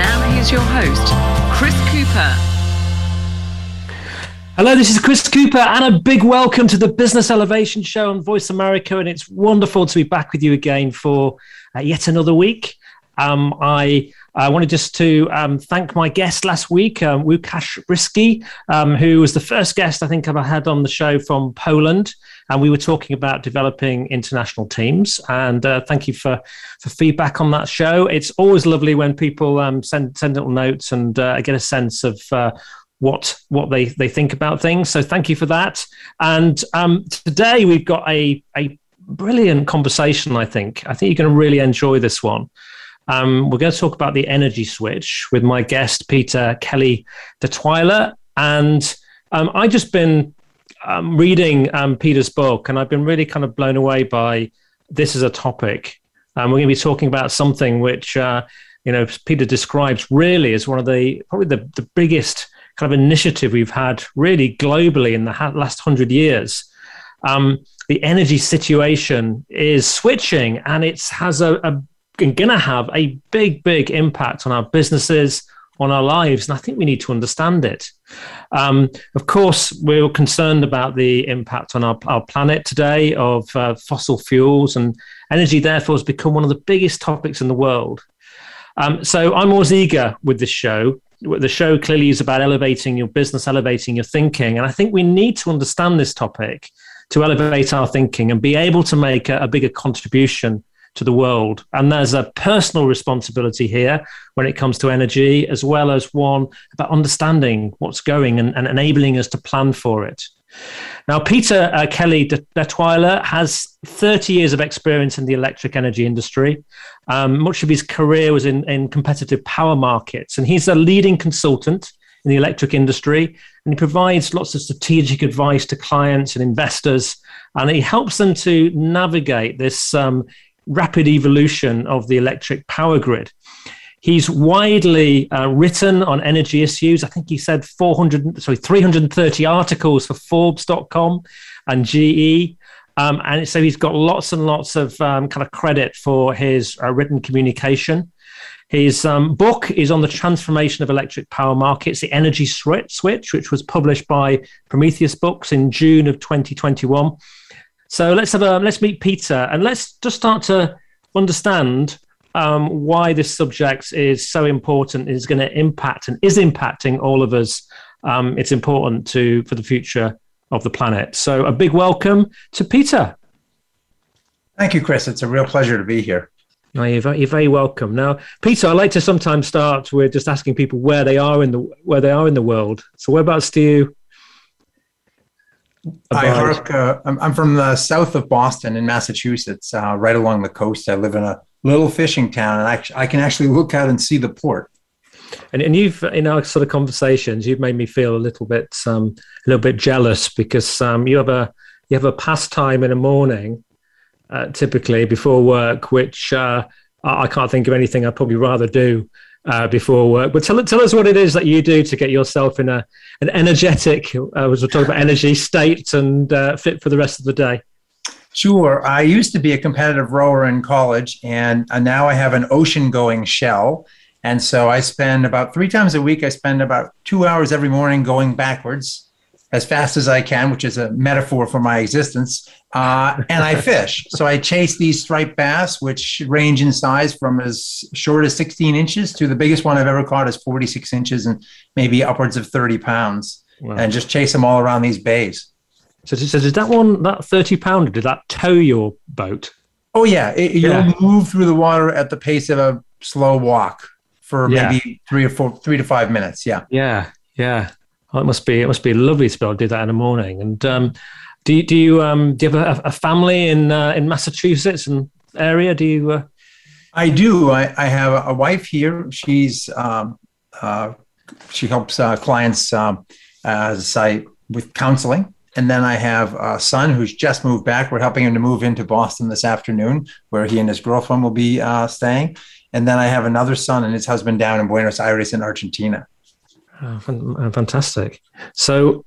Now, here's your host, Chris Cooper. Hello, this is Chris Cooper, and a big welcome to the Business Elevation Show on Voice America. And it's wonderful to be back with you again for uh, yet another week. Um, I I wanted just to um, thank my guest last week, um, Łukasz Bryski, um, who was the first guest I think I've had on the show from Poland. And we were talking about developing international teams. And uh, thank you for, for feedback on that show. It's always lovely when people um, send, send little notes and uh, I get a sense of uh, what what they, they think about things. So thank you for that. And um, today we've got a, a brilliant conversation, I think. I think you're going to really enjoy this one. Um, we're going to talk about the energy switch with my guest, Peter Kelly Detwiler. And um, I've just been um, reading um, Peter's book, and I've been really kind of blown away by this as a topic. Um, we're going to be talking about something which, uh, you know, Peter describes really as one of the probably the, the biggest kind of initiative we've had really globally in the ha- last hundred years. Um, the energy situation is switching, and it has a, a going to have a big, big impact on our businesses, on our lives. And I think we need to understand it. Um, of course, we're concerned about the impact on our, our planet today of uh, fossil fuels, and energy, therefore, has become one of the biggest topics in the world. Um, so I'm always eager with this show. The show clearly is about elevating your business, elevating your thinking. And I think we need to understand this topic to elevate our thinking and be able to make a, a bigger contribution to the world. And there's a personal responsibility here when it comes to energy, as well as one about understanding what's going and, and enabling us to plan for it. Now, Peter uh, Kelly Detwiler has 30 years of experience in the electric energy industry. Um, much of his career was in, in competitive power markets, and he's a leading consultant in the electric industry. And he provides lots of strategic advice to clients and investors, and he helps them to navigate this um, rapid evolution of the electric power grid. He's widely uh, written on energy issues. I think he said 400, sorry, 330 articles for Forbes.com and GE. Um, and so he's got lots and lots of um, kind of credit for his uh, written communication. His um, book is on the transformation of electric power markets, the energy switch, which was published by Prometheus Books in June of 2021. So let's have a let's meet Peter and let's just start to understand um, why this subject is so important, is going to impact and is impacting all of us. Um, it's important to for the future of the planet. So a big welcome to Peter. Thank you, Chris. It's a real pleasure to be here. No, you're, very, you're very welcome. Now, Peter, I like to sometimes start with just asking people where they are in the where they are in the world. So, whereabouts do you I hark. Uh, I'm, I'm, from the south of Boston in Massachusetts, uh, right along the coast. I live in a little fishing town, and I, I can actually look out and see the port. And, and you've in our sort of conversations, you've made me feel a little bit um, a little bit jealous because um, you have a you have a pastime in the morning, uh, typically before work, which uh, I can't think of anything I'd probably rather do uh, before work. But tell, tell us what it is that you do to get yourself in a an energetic, uh, as we're talking about energy state and uh, fit for the rest of the day. Sure. I used to be a competitive rower in college, and uh, now I have an ocean going shell. And so I spend about three times a week, I spend about two hours every morning going backwards as fast as I can, which is a metaphor for my existence. Uh, and I fish. So I chase these striped bass, which range in size from as short as 16 inches to the biggest one I've ever caught is 46 inches and maybe upwards of 30 pounds. Wow. And just chase them all around these bays. So, so did that one, that 30 pounder, did that tow your boat? Oh, yeah. It, yeah. You'll move through the water at the pace of a slow walk for yeah. maybe three or four, three to five minutes. Yeah. Yeah. Yeah. Oh, it must be it must be lovely to be able to do that in the morning. And um, do you do you um, do you have a, a family in uh, in Massachusetts and area? Do you? Uh... I do. I, I have a wife here. She's um, uh, she helps uh, clients um, as I with counseling, and then I have a son who's just moved back. We're helping him to move into Boston this afternoon, where he and his girlfriend will be uh, staying. And then I have another son and his husband down in Buenos Aires in Argentina. Oh, fantastic. So,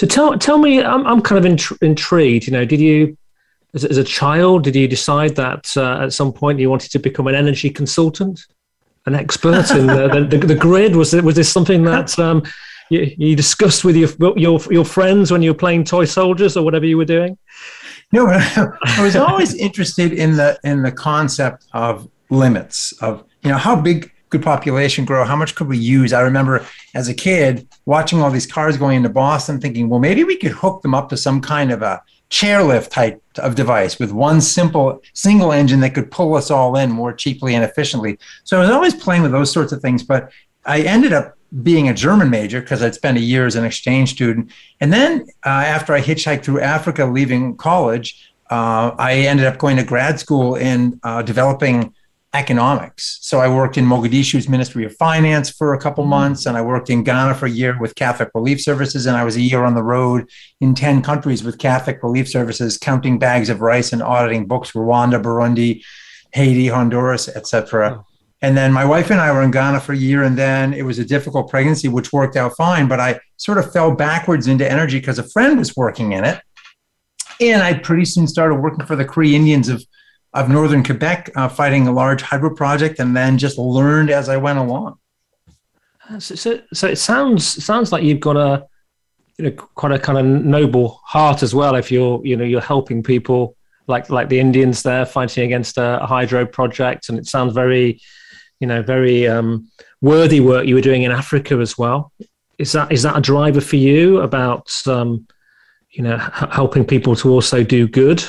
so tell tell me, I'm I'm kind of intri- intrigued. You know, did you as, as a child did you decide that uh, at some point you wanted to become an energy consultant, an expert in the, the, the, the grid? Was it was this something that um, you, you discussed with your your your friends when you were playing toy soldiers or whatever you were doing? No, I was always interested in the in the concept of limits of you know how big could population grow? How much could we use? I remember as a kid watching all these cars going into Boston, thinking, well, maybe we could hook them up to some kind of a chairlift type of device with one simple single engine that could pull us all in more cheaply and efficiently. So I was always playing with those sorts of things, but I ended up being a German major because I'd spent a year as an exchange student. And then uh, after I hitchhiked through Africa, leaving college, uh, I ended up going to grad school in uh, developing economics. So I worked in Mogadishu's Ministry of Finance for a couple mm-hmm. months, and I worked in Ghana for a year with Catholic Relief Services, and I was a year on the road in 10 countries with Catholic Relief Services, counting bags of rice and auditing books, Rwanda, Burundi, Haiti, Honduras, etc. Oh. And then my wife and I were in Ghana for a year, and then it was a difficult pregnancy, which worked out fine. But I sort of fell backwards into energy because a friend was working in it. And I pretty soon started working for the Cree Indians of of northern Quebec, uh, fighting a large hydro project, and then just learned as I went along. So, so, so it sounds sounds like you've got a you know quite a kind of noble heart as well. If you're you know you're helping people like like the Indians there fighting against a, a hydro project, and it sounds very you know very um, worthy work you were doing in Africa as well. Is that is that a driver for you about um, you know h- helping people to also do good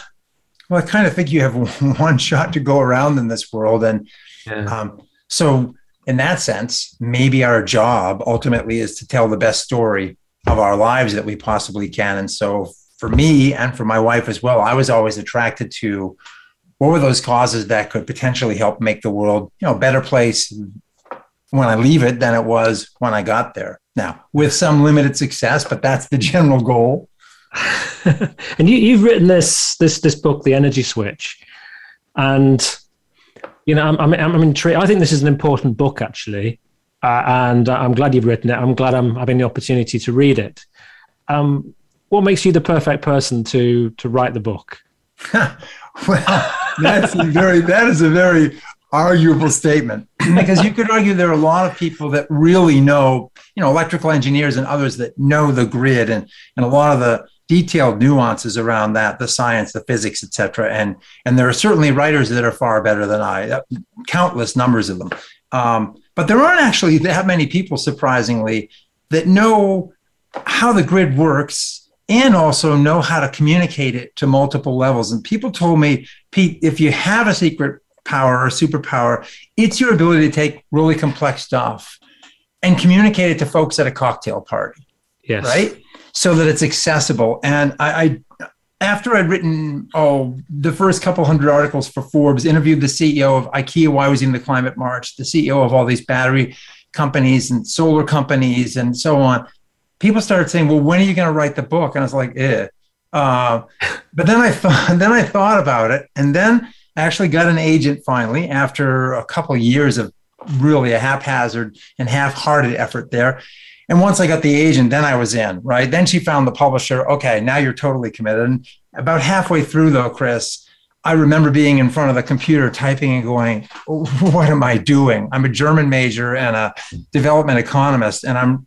well, I kind of think you have one shot to go around in this world. And yeah. um, so, in that sense, maybe our job ultimately is to tell the best story of our lives that we possibly can. And so, for me and for my wife as well, I was always attracted to what were those causes that could potentially help make the world, you know, a better place when I leave it than it was when I got there. Now, with some limited success, but that's the general goal. and you, have written this this this book, The Energy Switch, and you know I'm, I'm, I'm intrigued. I think this is an important book actually, uh, and I'm glad you've written it. I'm glad I'm having the opportunity to read it. Um, what makes you the perfect person to to write the book? well, that's a very that is a very arguable statement because you could argue there are a lot of people that really know, you know, electrical engineers and others that know the grid and and a lot of the detailed nuances around that the science the physics etc and and there are certainly writers that are far better than i uh, countless numbers of them. Um, but there aren't actually that many people surprisingly that know how the grid works and also know how to communicate it to multiple levels. And people told me pete if you have a secret power or superpower it's your ability to take really complex stuff and communicate it to folks at a cocktail party. Yes. right so that it's accessible. And I, I after I'd written oh the first couple hundred articles for Forbes, interviewed the CEO of IKEA why was in the climate march, the CEO of all these battery companies and solar companies and so on. People started saying, "Well, when are you going to write the book?" And I was like, "Eh." Uh, but then I thought, then I thought about it, and then I actually got an agent finally after a couple years of really a haphazard and half-hearted effort there. And once I got the agent, then I was in, right? Then she found the publisher. Okay, now you're totally committed. And about halfway through, though, Chris, I remember being in front of the computer typing and going, What am I doing? I'm a German major and a development economist, and I'm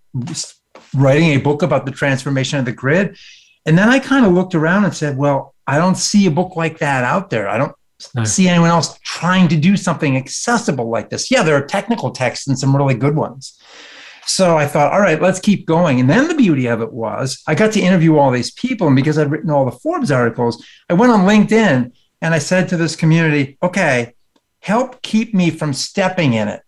writing a book about the transformation of the grid. And then I kind of looked around and said, Well, I don't see a book like that out there. I don't no. see anyone else trying to do something accessible like this. Yeah, there are technical texts and some really good ones. So I thought, all right, let's keep going. And then the beauty of it was I got to interview all these people. And because I'd written all the Forbes articles, I went on LinkedIn and I said to this community, okay, help keep me from stepping in it.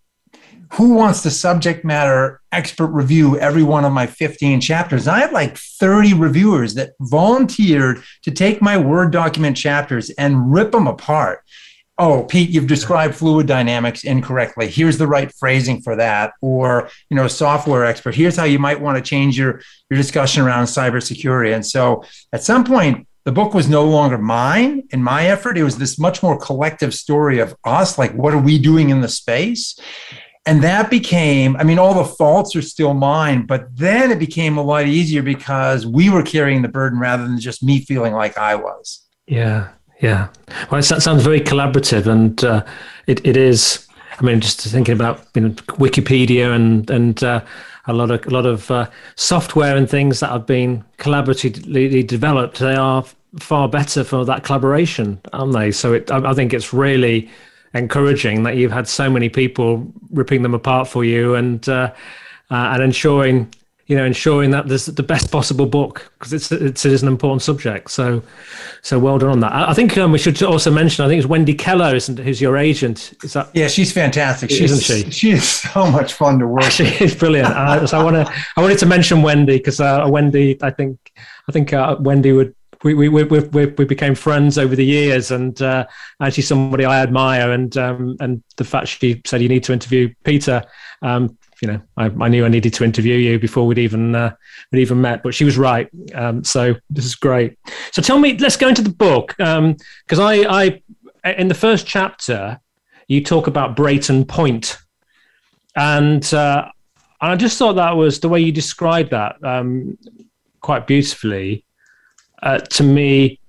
Who wants to subject matter expert review every one of my 15 chapters? And I had like 30 reviewers that volunteered to take my Word document chapters and rip them apart oh pete you've described fluid dynamics incorrectly. Here's the right phrasing for that. Or you know software expert here's how you might want to change your your discussion around cybersecurity. And so at some point the book was no longer mine. And my effort it was this much more collective story of us like what are we doing in the space? And that became i mean all the faults are still mine but then it became a lot easier because we were carrying the burden rather than just me feeling like i was. Yeah yeah. Well, it sounds very collaborative, and uh, it, it is. I mean, just thinking about you know, Wikipedia and and uh, a lot of a lot of uh, software and things that have been collaboratively developed, they are far better for that collaboration, aren't they? So it, I, I think it's really encouraging that you've had so many people ripping them apart for you and uh, uh, and ensuring you know, ensuring that there's the best possible book because it's, it's it is an important subject. So, so well done on that. I, I think um, we should also mention. I think it's Wendy Keller, isn't who's your agent? Is that? Yeah, she's fantastic. She's, isn't she? She is so much fun to work. With. She is brilliant. uh, so I want to I wanted to mention Wendy because uh, Wendy, I think I think uh, Wendy would we, we, we, we, we became friends over the years and uh, actually somebody I admire and um, and the fact she said you need to interview Peter um, you know, I, I, knew I needed to interview you before we'd even uh, we'd even met. But she was right. Um, so this is great. So tell me, let's go into the book because um, I, I in the first chapter you talk about Brayton Point, and uh, I just thought that was the way you described that um, quite beautifully. Uh, to me,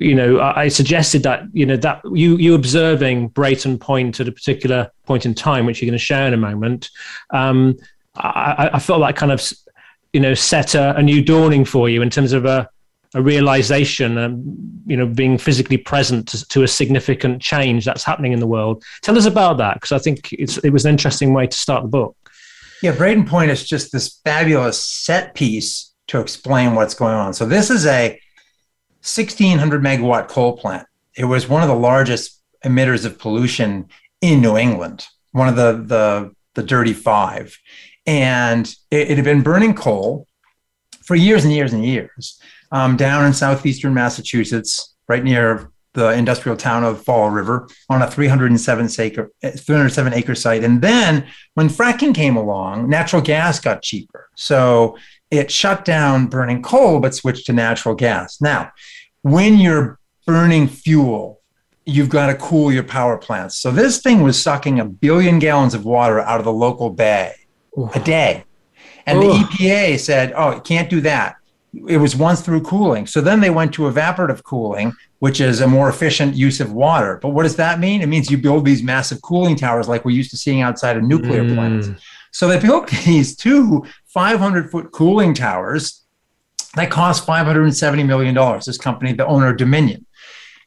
you know, I suggested that you know that you you observing Brayton Point at a particular point in time, which you're going to share in a moment. Um, I, I, felt that kind of you know set a, a, new dawning for you in terms of a, a realization, um, you know, being physically present to, to, a significant change that's happening in the world. Tell us about that because I think it's it was an interesting way to start the book. Yeah, Brayton Point is just this fabulous set piece to explain what's going on. So this is a 1600 megawatt coal plant. It was one of the largest emitters of pollution in New England, one of the, the, the dirty five. And it, it had been burning coal for years and years and years um, down in southeastern Massachusetts, right near the industrial town of Fall River on a 307 acre, 307 acre site. And then when fracking came along, natural gas got cheaper. So it shut down burning coal, but switched to natural gas. Now, when you're burning fuel, you've got to cool your power plants. So this thing was sucking a billion gallons of water out of the local bay Ooh. a day. And Ooh. the EPA said, oh, you can't do that. It was once through cooling. So then they went to evaporative cooling, which is a more efficient use of water. But what does that mean? It means you build these massive cooling towers like we're used to seeing outside of nuclear mm. plants. So they built these two 500 foot cooling towers that cost $570 million, this company, the owner Dominion.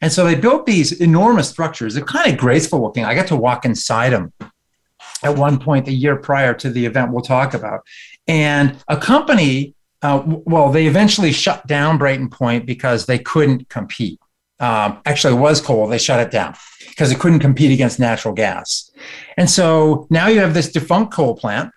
And so they built these enormous structures. They're kind of graceful looking. I got to walk inside them at one point the year prior to the event we'll talk about. And a company, uh, well, they eventually shut down Brayton Point because they couldn't compete. Um, actually, it was coal. They shut it down because it couldn't compete against natural gas. And so now you have this defunct coal plant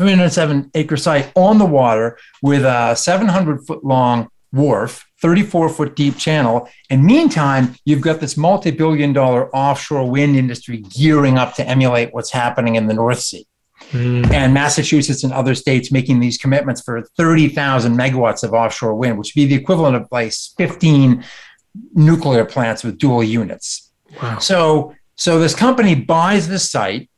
307 acre site on the water with a 700 foot long wharf, 34 foot deep channel. And meantime, you've got this multi billion dollar offshore wind industry gearing up to emulate what's happening in the North Sea. Mm. And Massachusetts and other states making these commitments for 30,000 megawatts of offshore wind, which would be the equivalent of like 15 nuclear plants with dual units. Wow. So, so this company buys this site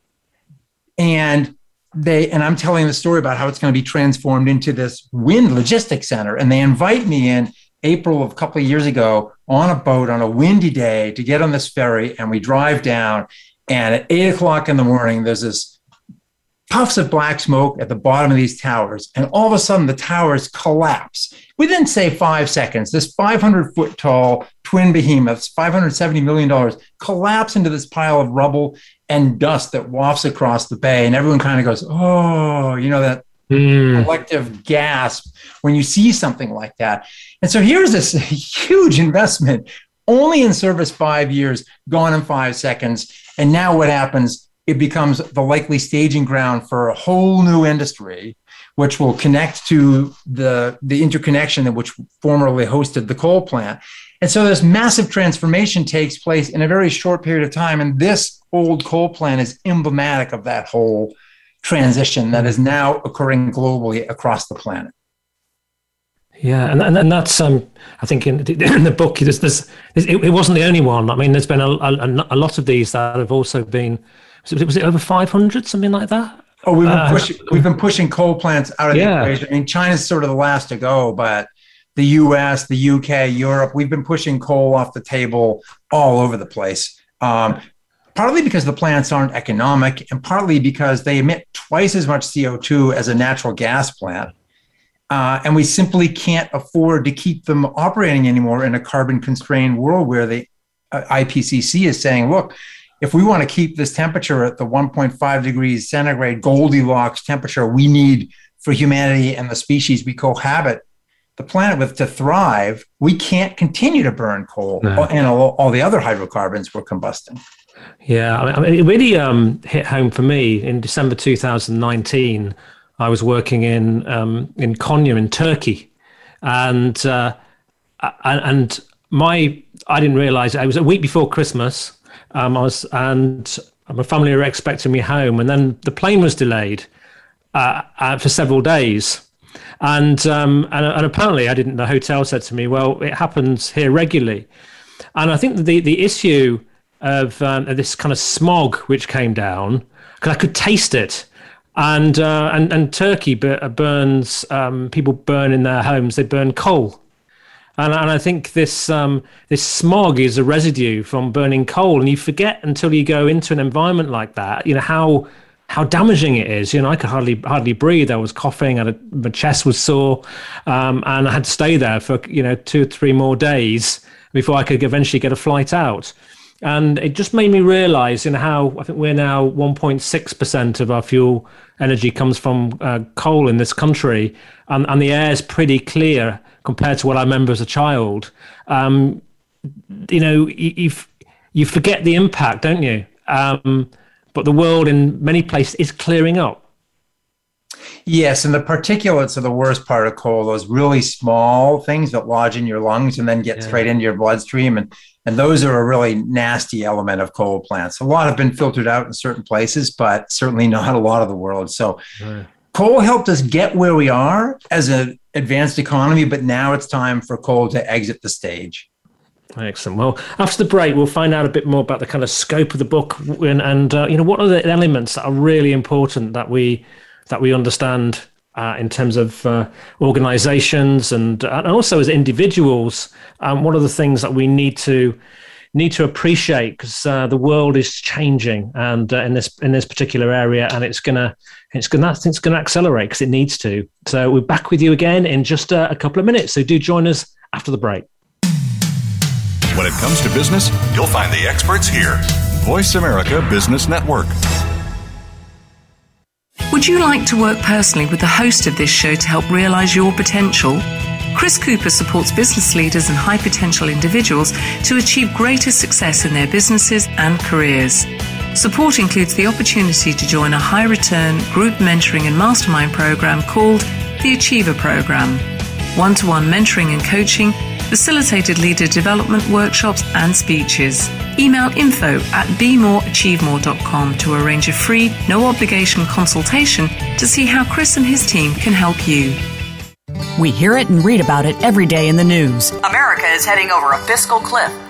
and they and I'm telling the story about how it's going to be transformed into this wind logistics center. And they invite me in April of a couple of years ago on a boat on a windy day to get on this ferry, and we drive down. And at eight o'clock in the morning, there's this puffs of black smoke at the bottom of these towers, and all of a sudden the towers collapse within say five seconds. This 500 foot tall twin behemoths, 570 million dollars, collapse into this pile of rubble and dust that wafts across the bay. And everyone kind of goes, oh, you know, that mm. collective gasp when you see something like that. And so here's this huge investment, only in service five years, gone in five seconds. And now what happens? It becomes the likely staging ground for a whole new industry, which will connect to the, the interconnection that which formerly hosted the coal plant. And so this massive transformation takes place in a very short period of time. And this old coal plant is emblematic of that whole transition that is now occurring globally across the planet. Yeah, and and, and that's um, I think in, in the book there's, there's it, it, wasn't the only one. I mean, there's been a, a, a lot of these that have also been was it, was it over 500 something like that? Oh, we've been uh, pushing we've been pushing coal plants out of yeah. the equation. I mean, China's sort of the last to go, but the U.S., the U.K., Europe, we've been pushing coal off the table all over the place. Um, partly because the plants aren't economic, and partly because they emit twice as much CO2 as a natural gas plant. Uh, and we simply can't afford to keep them operating anymore in a carbon constrained world where the uh, IPCC is saying, look, if we want to keep this temperature at the 1.5 degrees centigrade Goldilocks temperature we need for humanity and the species we cohabit the planet with to thrive, we can't continue to burn coal no. and all, all, the other hydrocarbons we're combusting. Yeah, I mean, it really um, hit home for me in December 2019. I was working in um, in Konya in Turkey, and uh, and my I didn't realize it was a week before Christmas. Um, I was and my family were expecting me home, and then the plane was delayed uh, uh, for several days. And, um, and and apparently, I didn't. The hotel said to me, "Well, it happens here regularly." And I think the the issue of, um, this kind of smog which came down because I could taste it. And uh, and and Turkey burns um, people burn in their homes. They burn coal, and and I think this um, this smog is a residue from burning coal. And you forget until you go into an environment like that, you know how how damaging it is. You know, I could hardly hardly breathe. I was coughing, and my chest was sore, um, and I had to stay there for you know two or three more days before I could eventually get a flight out. And it just made me realize, know, how I think we're now 1.6% of our fuel energy comes from uh, coal in this country, and, and the air is pretty clear compared to what I remember as a child. Um, you know, you, you forget the impact, don't you? Um, but the world in many places is clearing up. Yes, and the particulates are the worst part of coal. Those really small things that lodge in your lungs and then get yeah. straight into your bloodstream, and and those are a really nasty element of coal plants. A lot have been filtered out in certain places, but certainly not a lot of the world. So, right. coal helped us get where we are as an advanced economy, but now it's time for coal to exit the stage. Excellent. Well, after the break, we'll find out a bit more about the kind of scope of the book and, and uh, you know what are the elements that are really important that we that we understand uh, in terms of uh, organizations and, and also as individuals. Um, what are the things that we need to need to appreciate because uh, the world is changing and uh, in this in this particular area, and it's gonna it's gonna it's gonna accelerate because it needs to. So we're back with you again in just a, a couple of minutes. So do join us after the break. When it comes to business, you'll find the experts here. Voice America Business Network. Would you like to work personally with the host of this show to help realize your potential? Chris Cooper supports business leaders and high potential individuals to achieve greater success in their businesses and careers. Support includes the opportunity to join a high return group mentoring and mastermind program called the Achiever Program. One to one mentoring and coaching, facilitated leader development workshops and speeches. Email info at bemoreachievemore.com to arrange a free, no obligation consultation to see how Chris and his team can help you. We hear it and read about it every day in the news. America is heading over a fiscal cliff.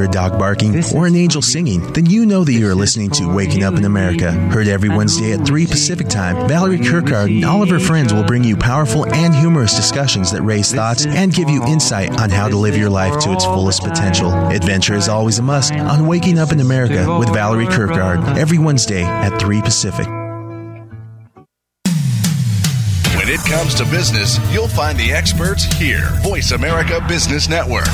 If you hear a dog barking or an angel singing, then you know that you are listening to Waking Up in America. Heard every Wednesday at 3 Pacific Time, Valerie Kirkard and all of her friends will bring you powerful and humorous discussions that raise thoughts and give you insight on how to live your life to its fullest potential. Adventure is always a must on Waking Up in America with Valerie Kirkard every Wednesday at 3 Pacific. When it comes to business, you'll find the experts here. Voice America Business Network.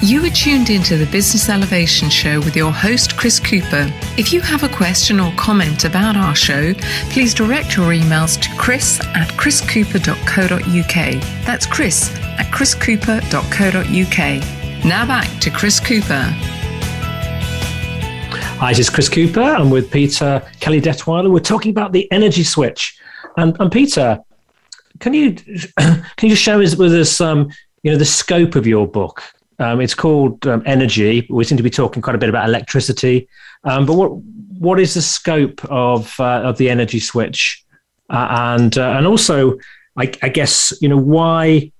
You are tuned into the Business Elevation Show with your host, Chris Cooper. If you have a question or comment about our show, please direct your emails to chris at chriscooper.co.uk. That's chris at chriscooper.co.uk. Now back to Chris Cooper. Hi, this is Chris Cooper. I'm with Peter Kelly Detwiler. We're talking about the energy switch. And, and Peter, can you can you just share with us um, you know the scope of your book? Um, it's called um, Energy. We seem to be talking quite a bit about electricity, um, but what what is the scope of uh, of the energy switch, uh, and uh, and also, I, I, guess you know why,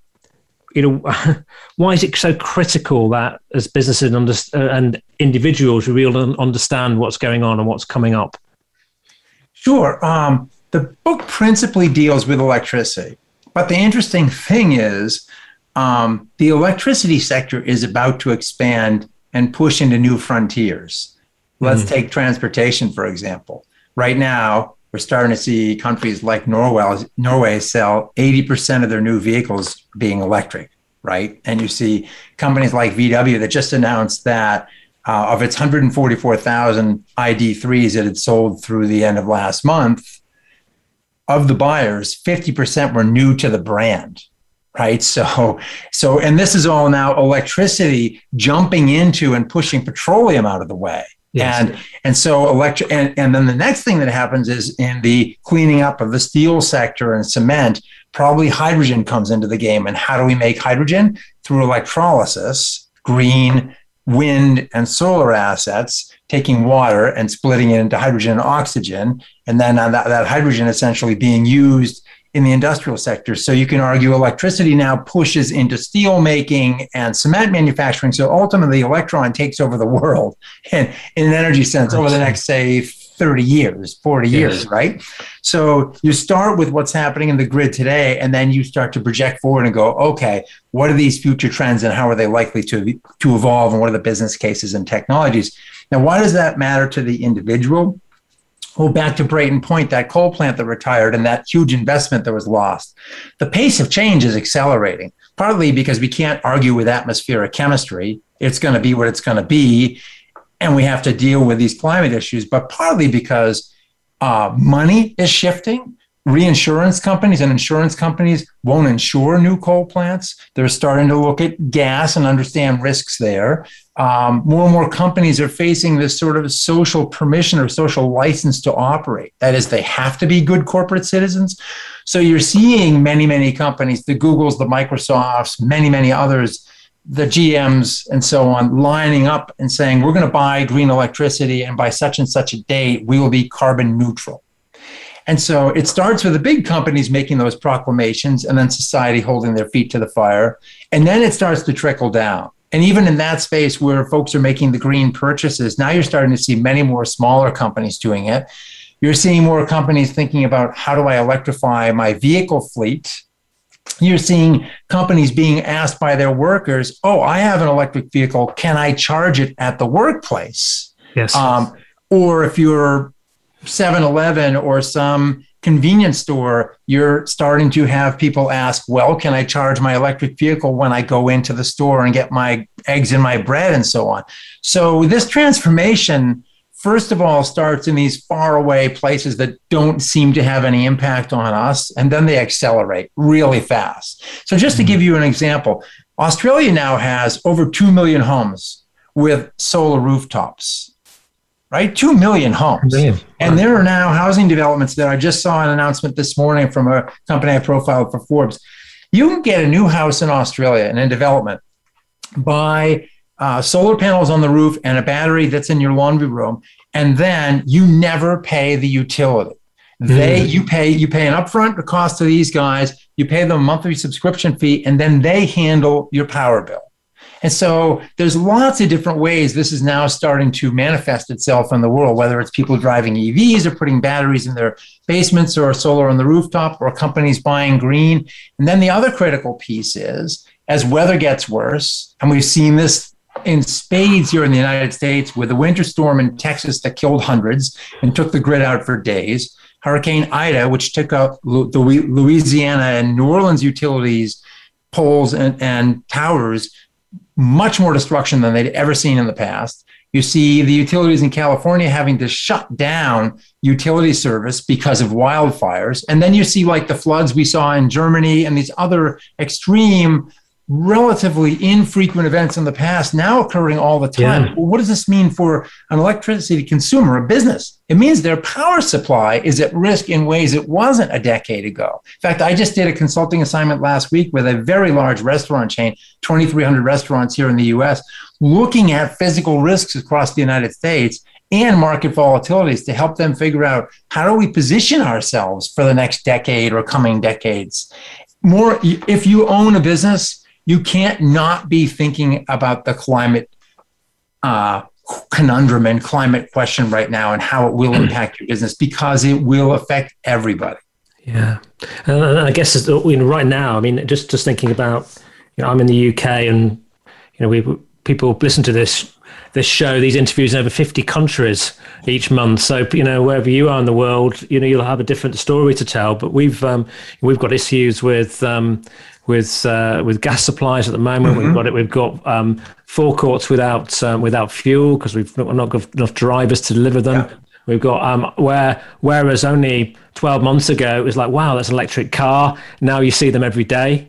you know, why is it so critical that as businesses and, uh, and individuals we really understand what's going on and what's coming up? Sure. Um, the book principally deals with electricity, but the interesting thing is um, the electricity sector is about to expand and push into new frontiers. Let's mm-hmm. take transportation, for example. Right now, we're starting to see countries like Norway, Norway sell 80% of their new vehicles being electric, right? And you see companies like VW that just announced that uh, of its 144,000 ID3s that had sold through the end of last month, of the buyers, 50% were new to the brand right? So so and this is all now electricity jumping into and pushing petroleum out of the way. Yes. and and so electric and, and then the next thing that happens is in the cleaning up of the steel sector and cement probably hydrogen comes into the game. And how do we make hydrogen? Through electrolysis green wind and solar assets taking water and splitting it into hydrogen and oxygen. And then uh, that, that hydrogen essentially being used in the industrial sector. So you can argue electricity now pushes into steel making and cement manufacturing. So ultimately, electron takes over the world in, in an energy sense over the next, say, 30 years, 40 yes. years, right? So you start with what's happening in the grid today, and then you start to project forward and go, okay, what are these future trends and how are they likely to, to evolve? And what are the business cases and technologies? Now, why does that matter to the individual? Well, back to Brayton Point, that coal plant that retired and that huge investment that was lost. The pace of change is accelerating, partly because we can't argue with atmospheric chemistry. It's going to be what it's going to be. And we have to deal with these climate issues, but partly because uh, money is shifting reinsurance companies and insurance companies won't insure new coal plants. They're starting to look at gas and understand risks there. Um, more and more companies are facing this sort of social permission or social license to operate. That is, they have to be good corporate citizens. So you're seeing many, many companies, the Googles, the Microsofts, many, many others, the GMs, and so on, lining up and saying, we're going to buy green electricity, and by such and such a date, we will be carbon neutral. And so it starts with the big companies making those proclamations and then society holding their feet to the fire. And then it starts to trickle down. And even in that space where folks are making the green purchases, now you're starting to see many more smaller companies doing it. You're seeing more companies thinking about how do I electrify my vehicle fleet? You're seeing companies being asked by their workers, oh, I have an electric vehicle. Can I charge it at the workplace? Yes. Um, or if you're 7 Eleven or some convenience store, you're starting to have people ask, well, can I charge my electric vehicle when I go into the store and get my eggs and my bread and so on? So this transformation, first of all, starts in these faraway places that don't seem to have any impact on us, and then they accelerate really fast. So just to give you an example, Australia now has over 2 million homes with solar rooftops right? Two million homes. And there are now housing developments that I just saw an announcement this morning from a company I profiled for Forbes. You can get a new house in Australia and in development by uh, solar panels on the roof and a battery that's in your laundry room, and then you never pay the utility. They mm. you pay you pay an upfront cost to these guys, you pay them a monthly subscription fee, and then they handle your power bill. And so there's lots of different ways this is now starting to manifest itself in the world, whether it's people driving EVs or putting batteries in their basements or solar on the rooftop or companies buying green. And then the other critical piece is as weather gets worse, and we've seen this in spades here in the United States with a winter storm in Texas that killed hundreds and took the grid out for days. Hurricane Ida, which took out the Louisiana and New Orleans utilities, poles and, and towers much more destruction than they'd ever seen in the past. You see the utilities in California having to shut down utility service because of wildfires. And then you see like the floods we saw in Germany and these other extreme relatively infrequent events in the past now occurring all the time. Yeah. Well, what does this mean for an electricity consumer, a business? It means their power supply is at risk in ways it wasn't a decade ago. In fact, I just did a consulting assignment last week with a very large restaurant chain, 2,300 restaurants here in the US, looking at physical risks across the United States and market volatilities to help them figure out how do we position ourselves for the next decade or coming decades. More, if you own a business, you can't not be thinking about the climate uh, conundrum and climate question right now and how it will impact your business because it will affect everybody. Yeah, and I guess you know, right now, I mean, just just thinking about, you know, I'm in the UK and you know we people listen to this this show, these interviews in over 50 countries each month. So, you know, wherever you are in the world, you know, you'll have a different story to tell. But we've um, we've got issues with um, with uh, with gas supplies at the moment. Mm-hmm. We've got it. We've got um, forecourts without um, without fuel because we've not got enough drivers to deliver them. Yeah. We've got um, where whereas only 12 months ago it was like wow that's an electric car. Now you see them every day.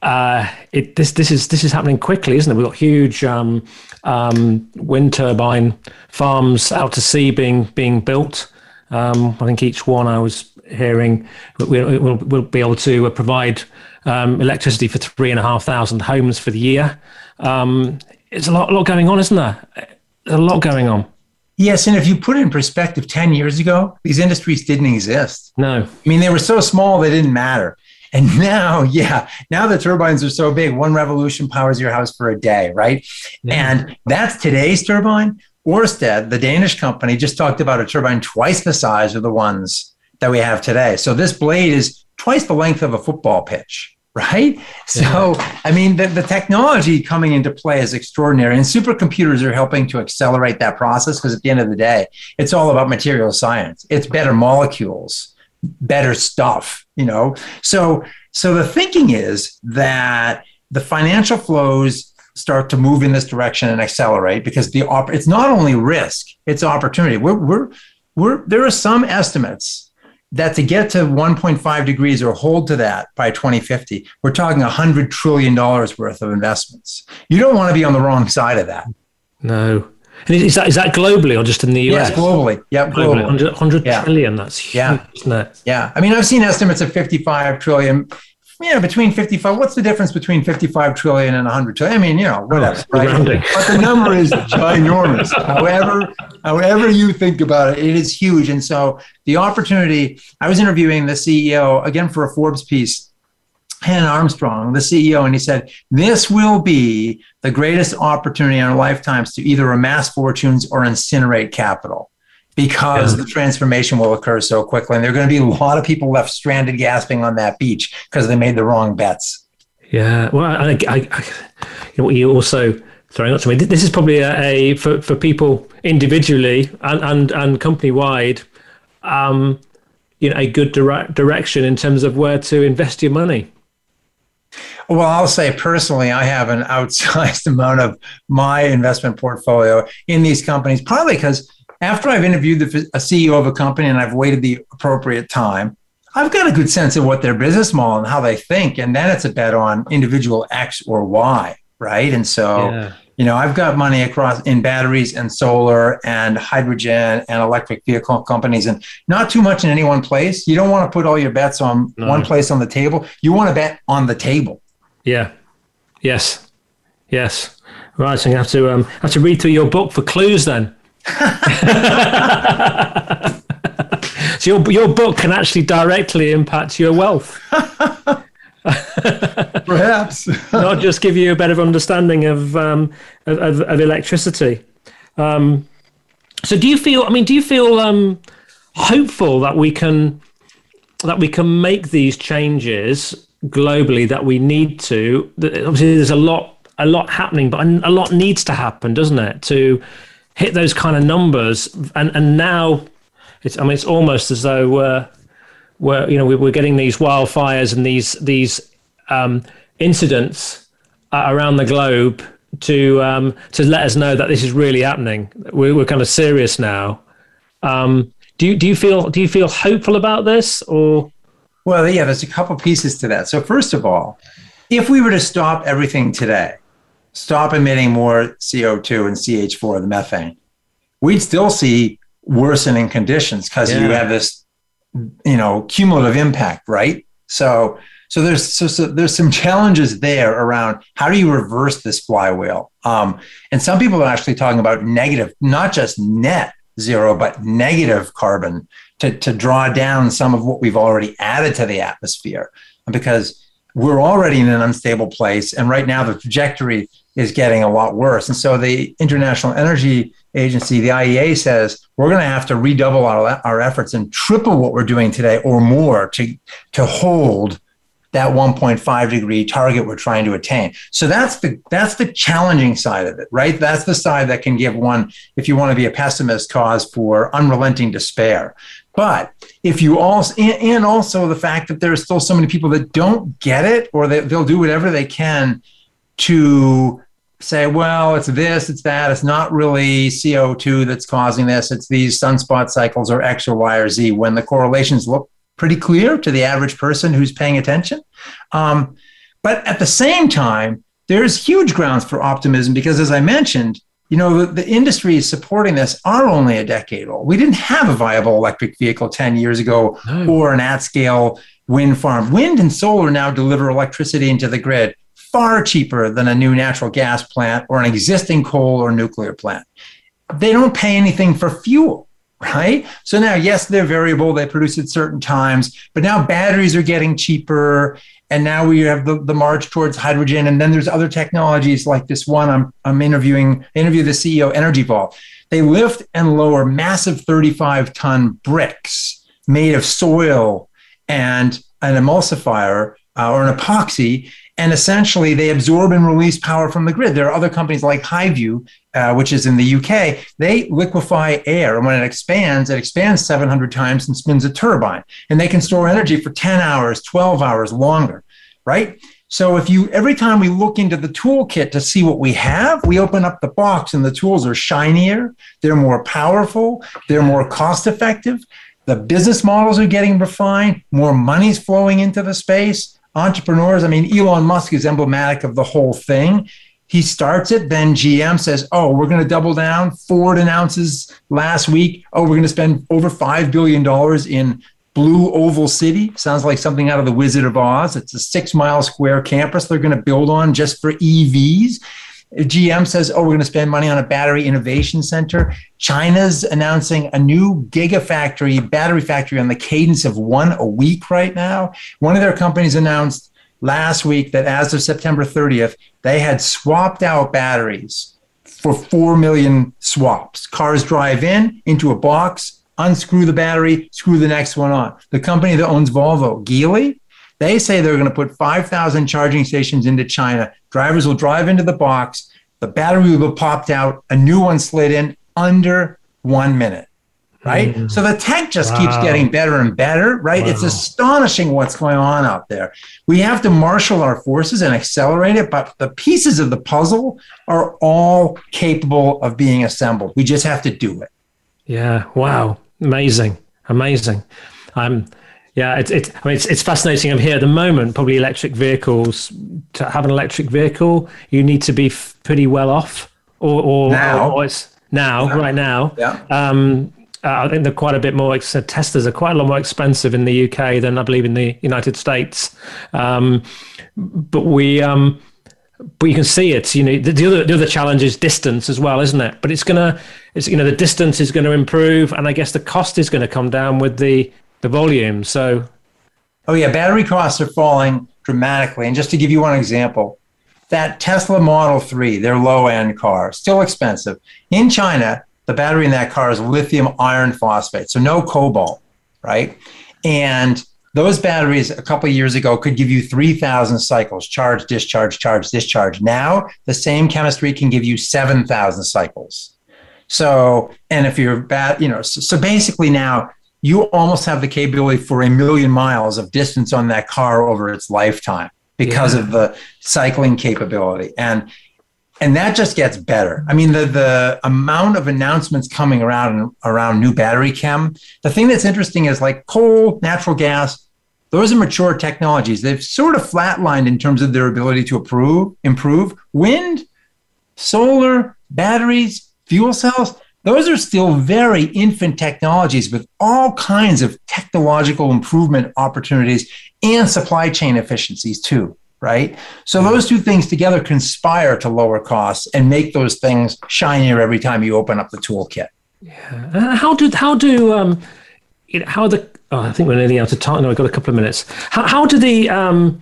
Uh, it, this this is this is happening quickly, isn't it? We've got huge um, um, wind turbine farms out to sea being being built. Um, I think each one I was hearing we'll, we'll, we'll be able to provide um, electricity for three and a half thousand homes for the year. Um, it's a lot, a lot going on, isn't there? There's a lot going on. Yes, and if you put it in perspective, ten years ago, these industries didn't exist. No, I mean they were so small they didn't matter. And now, yeah, now the turbines are so big, one revolution powers your house for a day, right? Yeah. And that's today's turbine. Orsted, the Danish company, just talked about a turbine twice the size of the ones that we have today. So this blade is twice the length of a football pitch right? So, yeah. I mean, the, the technology coming into play is extraordinary, and supercomputers are helping to accelerate that process because at the end of the day, it's all about material science. It's better molecules, better stuff, you know. So, so the thinking is that the financial flows start to move in this direction and accelerate because the op- it's not only risk, it's opportunity. We're, we're, we're, there are some estimates that to get to 1.5 degrees or hold to that by 2050, we're talking $100 trillion worth of investments. You don't want to be on the wrong side of that. No. And is that, is that globally or just in the US? Yes, globally. Yeah, globally. 100, 100 yeah. trillion, That's huge, yeah. isn't it? Yeah. I mean, I've seen estimates of 55 trillion you know, between 55, what's the difference between 55 trillion and 100 trillion? I mean, you know, whatever, right? But the number is ginormous. however, however you think about it, it is huge. And so the opportunity, I was interviewing the CEO again for a Forbes piece, Hannon Armstrong, the CEO, and he said, This will be the greatest opportunity in our lifetimes to either amass fortunes or incinerate capital because yeah. the transformation will occur so quickly. And there are going to be a lot of people left stranded gasping on that beach because they made the wrong bets. Yeah. Well, I, I, I you, also throwing up to me. This is probably a, a for, for people individually and, and, and company wide, um, you know, a good direct direction in terms of where to invest your money. Well, I'll say personally, I have an outsized amount of my investment portfolio in these companies, probably because after I've interviewed the, a CEO of a company and I've waited the appropriate time, I've got a good sense of what their business model and how they think. And then it's a bet on individual X or Y, right? And so, yeah. you know, I've got money across in batteries and solar and hydrogen and electric vehicle companies and not too much in any one place. You don't want to put all your bets on no. one place on the table. You want to bet on the table. Yeah. Yes. Yes. Right. So you have to um, have to read through your book for clues then. so your your book can actually directly impact your wealth. Perhaps not just give you a better understanding of um, of, of, electricity. Um, so, do you feel? I mean, do you feel um, hopeful that we can that we can make these changes globally that we need to? Obviously, there's a lot a lot happening, but a lot needs to happen, doesn't it? To hit those kind of numbers, and and now it's I mean it's almost as though we're we're you know we're getting these wildfires and these these um, incidents around the globe to um, to let us know that this is really happening. We're, we're kind of serious now. Um, do you do you feel do you feel hopeful about this or? Well, yeah, there's a couple pieces to that. So first of all, if we were to stop everything today, stop emitting more CO2 and CH4, the methane, we'd still see worsening conditions because yeah. you have this, you know, cumulative impact, right? So so there's so, so, there's some challenges there around how do you reverse this flywheel um, and some people are actually talking about negative not just net zero, but negative carbon to, to draw down some of what we've already added to the atmosphere. Because we're already in an unstable place. And right now, the trajectory is getting a lot worse. And so the International Energy Agency, the IEA, says we're going to have to redouble our, our efforts and triple what we're doing today or more to, to hold that 1.5 degree target we're trying to attain. So that's the that's the challenging side of it, right? That's the side that can give one, if you want to be a pessimist, cause for unrelenting despair. But if you also and also the fact that there are still so many people that don't get it, or that they'll do whatever they can to say, well, it's this, it's that, it's not really CO2 that's causing this, it's these sunspot cycles or X or Y or Z, when the correlations look pretty clear to the average person who's paying attention. Um, but at the same time, there's huge grounds for optimism because, as I mentioned, you know, the, industries supporting this are only a decade old. We didn't have a viable electric vehicle 10 years ago no. or an at scale wind farm. Wind and solar now deliver electricity into the grid far cheaper than a new natural gas plant or an existing coal or nuclear plant. They don't pay anything for fuel right? So now, yes, they're variable, they produce at certain times, but now batteries are getting cheaper. And now we have the, the march towards hydrogen. And then there's other technologies like this one I'm, I'm interviewing, interview the CEO, Energy Vault. They lift and lower massive 35 ton bricks made of soil and an emulsifier uh, or an epoxy and essentially they absorb and release power from the grid. There are other companies like Highview, uh, which is in the UK. They liquefy air, and when it expands, it expands 700 times and spins a turbine, and they can store energy for 10 hours, 12 hours longer, right? So if you every time we look into the toolkit to see what we have, we open up the box and the tools are shinier, they're more powerful, they're more cost effective. The business models are getting refined, more money's flowing into the space entrepreneurs, I mean, Elon Musk is emblematic of the whole thing. He starts it, then GM says, Oh, we're going to double down. Ford announces last week, Oh, we're going to spend over $5 billion in Blue Oval City. Sounds like something out of The Wizard of Oz. It's a six mile square campus they're going to build on just for EVs. GM says, oh, we're going to spend money on a battery innovation center. China's announcing a new gigafactory, battery factory on the cadence of one a week right now. One of their companies announced last week that as of September 30th, they had swapped out batteries for 4 million swaps. Cars drive in into a box, unscrew the battery, screw the next one on. The company that owns Volvo, Geely, they say they're going to put 5,000 charging stations into China. Drivers will drive into the box, the battery will be popped out, a new one slid in under one minute. Right. Mm. So the tech just wow. keeps getting better and better. Right. Wow. It's astonishing what's going on out there. We have to marshal our forces and accelerate it, but the pieces of the puzzle are all capable of being assembled. We just have to do it. Yeah. Wow. Amazing. Amazing. I'm yeah, it's, it's I mean it's, it's fascinating. I'm here at the moment. Probably electric vehicles. To have an electric vehicle, you need to be f- pretty well off, or or now, or it's now yeah. right now. Yeah. Um, uh, I think they're quite a bit more. Ex- Teslas are quite a lot more expensive in the UK than I believe in the United States. Um, but we, um, but you can see it. You know, the, the, other the other challenge is distance as well, isn't it? But it's gonna, it's you know, the distance is going to improve, and I guess the cost is going to come down with the the volume. So, oh yeah, battery costs are falling dramatically. And just to give you one example, that Tesla Model 3, their low end car, still expensive. In China, the battery in that car is lithium iron phosphate, so no cobalt, right? And those batteries a couple years ago could give you 3,000 cycles, charge, discharge, charge, discharge. Now, the same chemistry can give you 7,000 cycles. So, and if you're bad, you know, so, so basically now you almost have the capability for a million miles of distance on that car over its lifetime because yeah. of the cycling capability. And and that just gets better. I mean, the the amount of announcements coming around around new battery chem. The thing that's interesting is like coal, natural gas. Those are mature technologies. They've sort of flatlined in terms of their ability to improve. Improve wind, solar, batteries, fuel cells. Those are still very infant technologies with all kinds of technological improvement opportunities and supply chain efficiencies too right? So those two things together conspire to lower costs and make those things shinier every time you open up the toolkit. Yeah. Uh, how do how do um, you know, how the oh, I think we're nearly out of time. No, I've got a couple of minutes. How, how do the um,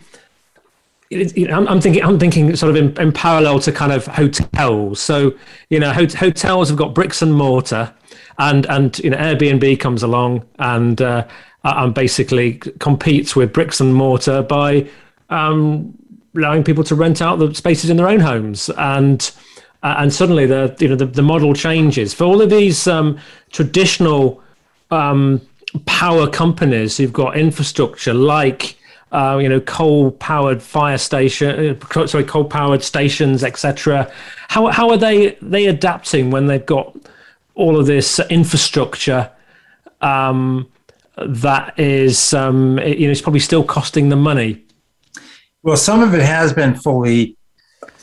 I'm, thinking I'm thinking sort of in, in, parallel to kind of hotels. So you know, hot- hotels have got bricks and mortar, and and you know, Airbnb comes along and uh, and basically competes with bricks and mortar by um, allowing people to rent out the spaces in their own homes and uh, and suddenly the you know the, the model changes for all of these um, traditional um, power companies who've got infrastructure like uh, you know coal powered fire station uh, sorry coal powered stations etc how how are they they adapting when they've got all of this infrastructure um, that is um, you know it's probably still costing them money well, some of it has been fully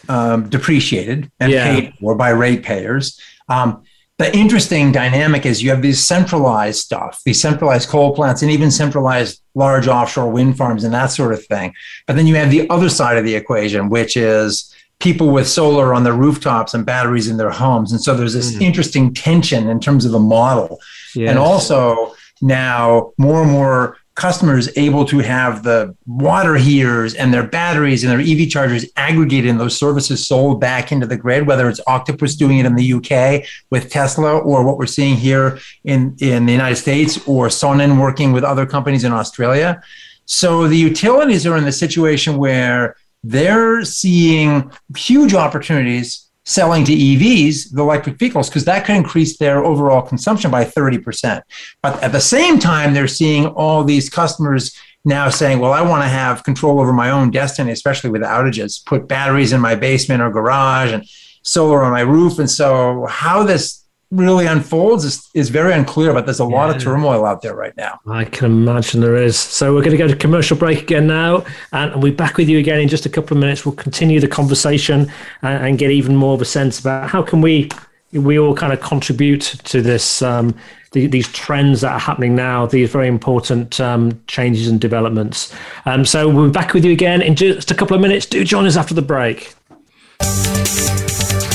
um, depreciated and yeah. paid for by ratepayers. Um, the interesting dynamic is you have these centralized stuff, these centralized coal plants, and even centralized large offshore wind farms and that sort of thing. But then you have the other side of the equation, which is people with solar on their rooftops and batteries in their homes. And so there's this mm. interesting tension in terms of the model. Yes. And also now more and more customers able to have the water heaters and their batteries and their EV chargers aggregated and those services sold back into the grid, whether it's Octopus doing it in the UK with Tesla or what we're seeing here in, in the United States or Sonnen working with other companies in Australia. So the utilities are in the situation where they're seeing huge opportunities selling to EVs, the electric vehicles, because that could increase their overall consumption by 30%. But at the same time, they're seeing all these customers now saying, well, I want to have control over my own destiny, especially with outages, put batteries in my basement or garage and solar on my roof. And so, how this really unfolds is, is very unclear, but there's a yeah. lot of turmoil out there right now. I can imagine there is. So we're going to go to commercial break again now, and we'll be back with you again in just a couple of minutes. We'll continue the conversation and, and get even more of a sense about how can we we all kind of contribute to this um, the, these trends that are happening now, these very important um, changes and developments. Um, so we'll be back with you again in just a couple of minutes. Do join us after the break.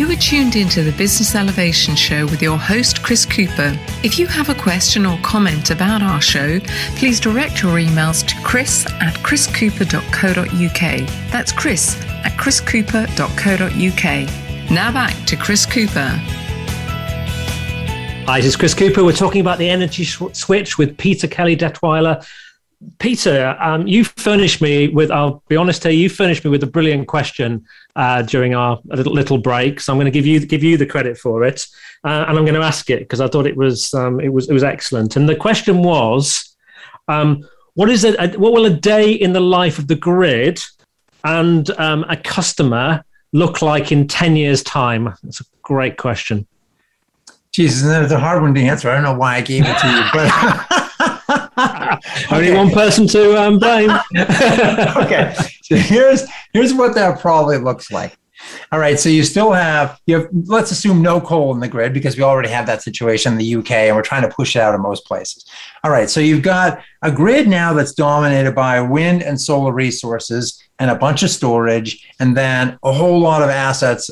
You are tuned into the Business Elevation Show with your host, Chris Cooper. If you have a question or comment about our show, please direct your emails to chris at chriscooper.co.uk. That's chris at chriscooper.co.uk. Now back to Chris Cooper. Hi, this is Chris Cooper. We're talking about the energy switch with Peter Kelly Detwiler. Peter, um, you furnished me with, I'll be honest here, you furnished me with a brilliant question uh, during our little, little break. So I'm going to give you give you the credit for it. Uh, and I'm going to ask it because I thought it was, um, it was, it was excellent. And the question was um, what is it? What will a day in the life of the grid and um, a customer look like in 10 years' time? That's a great question. Jesus, that's a hard one to answer. I don't know why I gave it to you, but only one person to um, blame. okay, so here's here's what that probably looks like. All right, so you still have you have let's assume no coal in the grid because we already have that situation in the UK and we're trying to push it out in most places. All right, so you've got a grid now that's dominated by wind and solar resources and a bunch of storage and then a whole lot of assets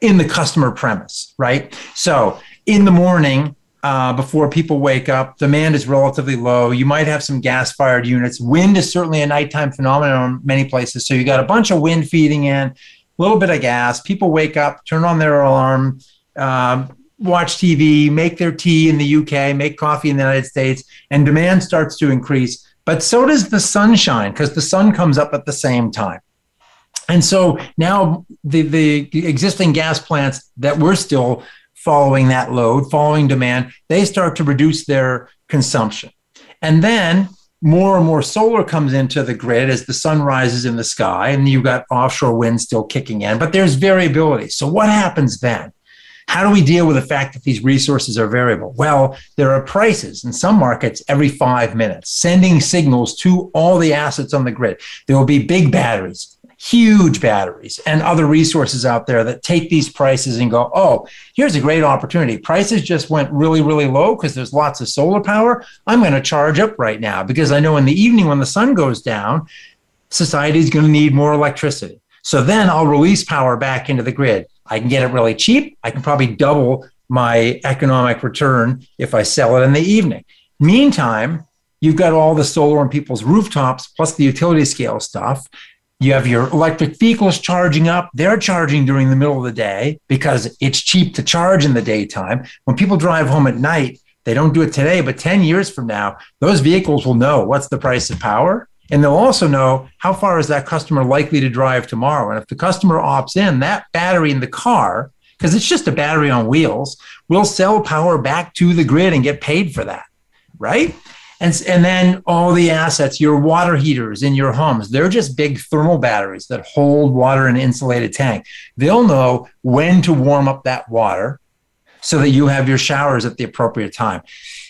in the customer premise, right? So in the morning, uh, before people wake up. Demand is relatively low. You might have some gas fired units. Wind is certainly a nighttime phenomenon in many places. So you got a bunch of wind feeding in a little bit of gas. People wake up, turn on their alarm, um, watch TV, make their tea in the UK, make coffee in the United States, and demand starts to increase. But so does the sunshine because the sun comes up at the same time. And so now the, the existing gas plants that were still following that load, following demand, they start to reduce their consumption. And then more and more solar comes into the grid as the sun rises in the sky and you've got offshore wind still kicking in, but there's variability. So, what happens then? How do we deal with the fact that these resources are variable? Well, there are prices in some markets every five minutes, sending signals to all the assets on the grid. There will be big batteries, huge batteries and other resources out there that take these prices and go, oh, here's a great opportunity. Prices just went really, really low because there's lots of solar power. I'm going to charge up right now because I know in the evening when the sun goes down, society is going to need more electricity. So then I'll release power back into the grid. I can get it really cheap. I can probably double my economic return if I sell it in the evening. Meantime, you've got all the solar on people's rooftops plus the utility scale stuff. You have your electric vehicles charging up. They're charging during the middle of the day because it's cheap to charge in the daytime. When people drive home at night, they don't do it today, but 10 years from now, those vehicles will know what's the price of power. And they'll also know how far is that customer likely to drive tomorrow. And if the customer opts in, that battery in the car, because it's just a battery on wheels, will sell power back to the grid and get paid for that. Right. And, and then all the assets, your water heaters in your homes, they're just big thermal batteries that hold water in an insulated tank. They'll know when to warm up that water so that you have your showers at the appropriate time.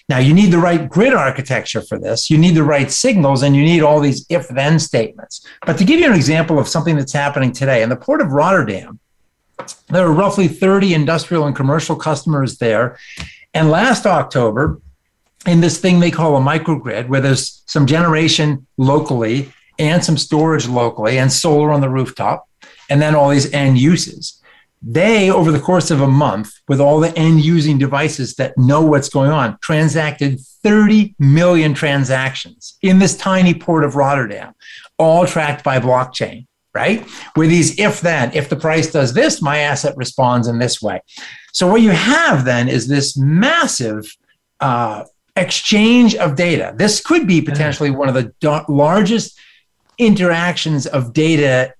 Now, you need the right grid architecture for this. You need the right signals and you need all these if then statements. But to give you an example of something that's happening today, in the port of Rotterdam, there are roughly 30 industrial and commercial customers there. And last October, in this thing they call a microgrid, where there's some generation locally and some storage locally and solar on the rooftop, and then all these end uses. They, over the course of a month, with all the end using devices that know what's going on, transacted 30 million transactions in this tiny port of Rotterdam, all tracked by blockchain, right? With these if then, if the price does this, my asset responds in this way. So, what you have then is this massive uh, exchange of data. This could be potentially one of the do- largest interactions of data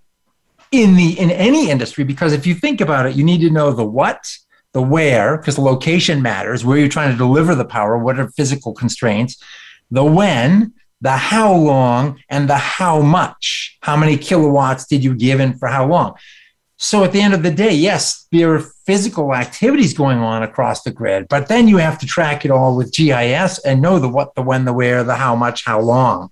in the in any industry because if you think about it, you need to know the what, the where, because the location matters, where you're trying to deliver the power, what are physical constraints, the when, the how long, and the how much. How many kilowatts did you give in for how long? So at the end of the day, yes, there are physical activities going on across the grid, but then you have to track it all with GIS and know the what, the when, the where, the how much, how long,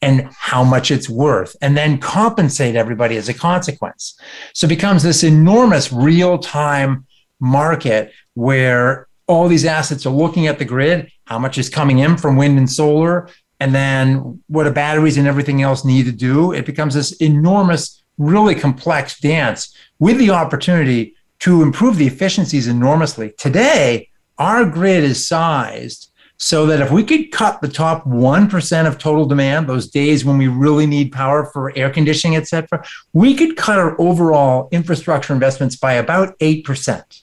and how much it's worth, and then compensate everybody as a consequence. So it becomes this enormous real time market where all these assets are looking at the grid, how much is coming in from wind and solar, and then what the batteries and everything else need to do. It becomes this enormous, really complex dance with the opportunity to improve the efficiencies enormously. Today, our grid is sized so that if we could cut the top 1% of total demand, those days when we really need power for air conditioning, et cetera, we could cut our overall infrastructure investments by about 8%.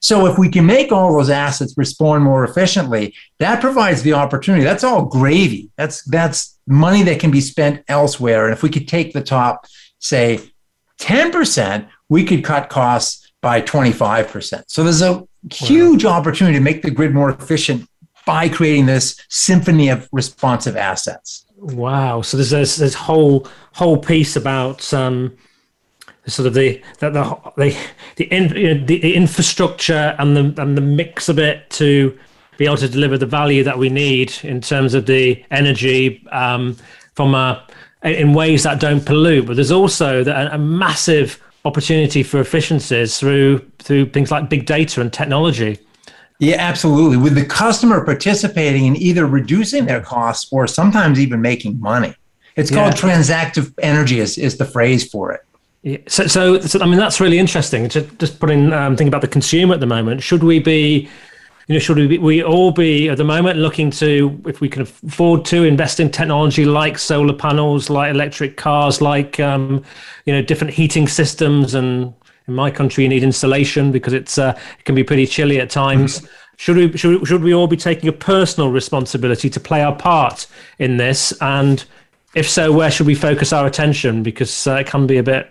So if we can make all those assets respond more efficiently, that provides the opportunity. That's all gravy. That's that's money that can be spent elsewhere. And if we could take the top, say, 10%, we could cut costs by 25%. So there's a huge opportunity to make the grid more efficient by creating this symphony of responsive assets. Wow. So there's this, this whole whole piece about um, sort of the the the the, in, you know, the, the infrastructure and the and the mix of it to be able to deliver the value that we need in terms of the energy um, from a in ways that don't pollute. But there's also a, a massive opportunity for efficiencies through through things like big data and technology. Yeah, absolutely. With the customer participating in either reducing their costs or sometimes even making money. It's yeah. called transactive energy is, is the phrase for it. Yeah. So, so, so, I mean, that's really interesting. Just, just putting um, thinking about the consumer at the moment. Should we be you know, should we, be, we all be at the moment looking to, if we can afford to, invest in technology like solar panels, like electric cars, like um, you know, different heating systems, and in my country, you need insulation because it's uh, it can be pretty chilly at times. Mm-hmm. Should we, should we should we all be taking a personal responsibility to play our part in this? And if so, where should we focus our attention? Because uh, it can be a bit.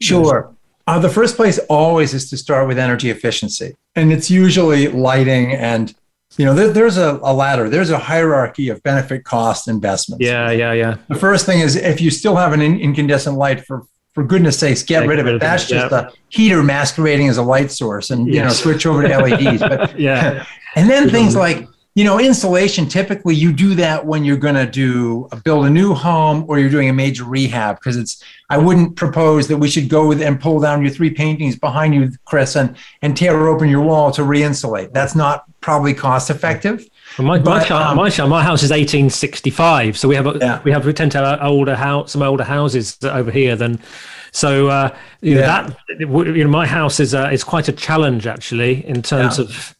Sure. Uh, the first place always is to start with energy efficiency, and it's usually lighting and you know there, there's a, a, ladder. There's a hierarchy of benefit cost investments. Yeah yeah yeah. The first thing is if you still have an in- incandescent light for for goodness sakes get, rid, of it. that's just a heater masquerading as a light source and yes. you know switch over to leds but yeah. and then things like you know insulation typically you do that when you're going to do build a new home or you're doing a major rehab because it's i wouldn't propose that we should go with and pull down your three paintings behind you chris and and tear open your wall to re-insulate that's not probably cost effective well, my, but, my, um, my, my, house is 1865 so we have a, yeah. we have we tend to have older house some older houses over here than so uh, you yeah. know, that you know my house is uh, is quite a challenge actually in terms yeah. of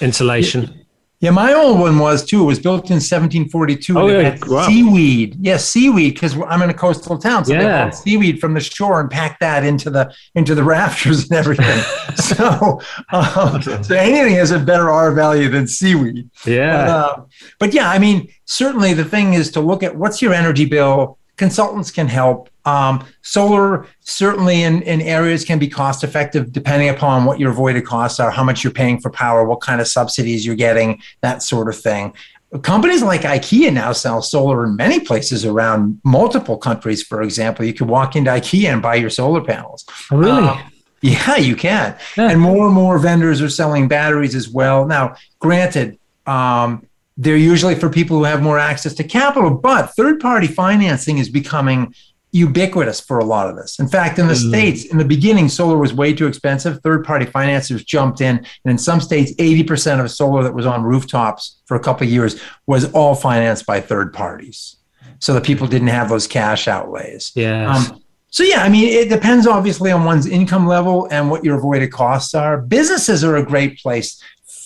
insulation yeah, my old one was too. It was built in 1742. Oh, yeah. Wow. Seaweed. Yes, yeah, seaweed, because I'm in a coastal town. So yeah. seaweed from the shore and pack that into the into the rafters and everything. so, um, so anything has a better R value than seaweed. Yeah. Uh, but yeah, I mean, certainly the thing is to look at what's your energy bill. Consultants can help. Um, solar certainly in, in areas can be cost effective depending upon what your avoided costs are, how much you're paying for power, what kind of subsidies you're getting, that sort of thing. Companies like IKEA now sell solar in many places around multiple countries. For example, you could walk into IKEA and buy your solar panels. Oh, really? Um, yeah, you can. Yeah. And more and more vendors are selling batteries as well. Now, granted, um, they're usually for people who have more access to capital, but third party financing is becoming ubiquitous for a lot of this. In fact, in the mm. states, in the beginning, solar was way too expensive. Third-party financiers jumped in, and in some states, 80% of solar that was on rooftops for a couple of years was all financed by third parties, so that people didn't have those cash outlays. Yeah. Um, so yeah, I mean, it depends obviously on one's income level and what your avoided costs are. Businesses are a great place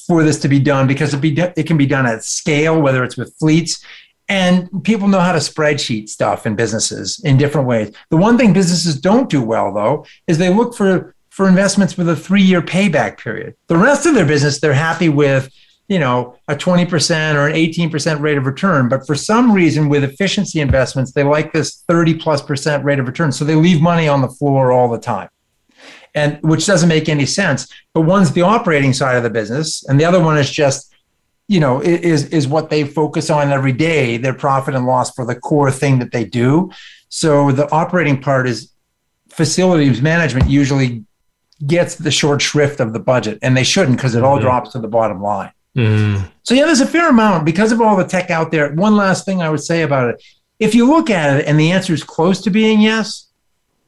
for this to be done because it, be, it can be done at scale, whether it's with fleets and people know how to spreadsheet stuff in businesses in different ways. The one thing businesses don't do well, though, is they look for, for investments with a three year payback period. The rest of their business, they're happy with, you know, a 20% or an 18% rate of return. But for some reason, with efficiency investments, they like this 30 plus percent rate of return. So they leave money on the floor all the time. And which doesn't make any sense. But one's the operating side of the business, and the other one is just you know is is what they focus on every day their profit and loss for the core thing that they do. So the operating part is facilities management usually gets the short shrift of the budget and they shouldn't because it all mm-hmm. drops to the bottom line. Mm. so yeah there's a fair amount. Because of all the tech out there one last thing i would say about it. If you look at it and the answer is close to being yes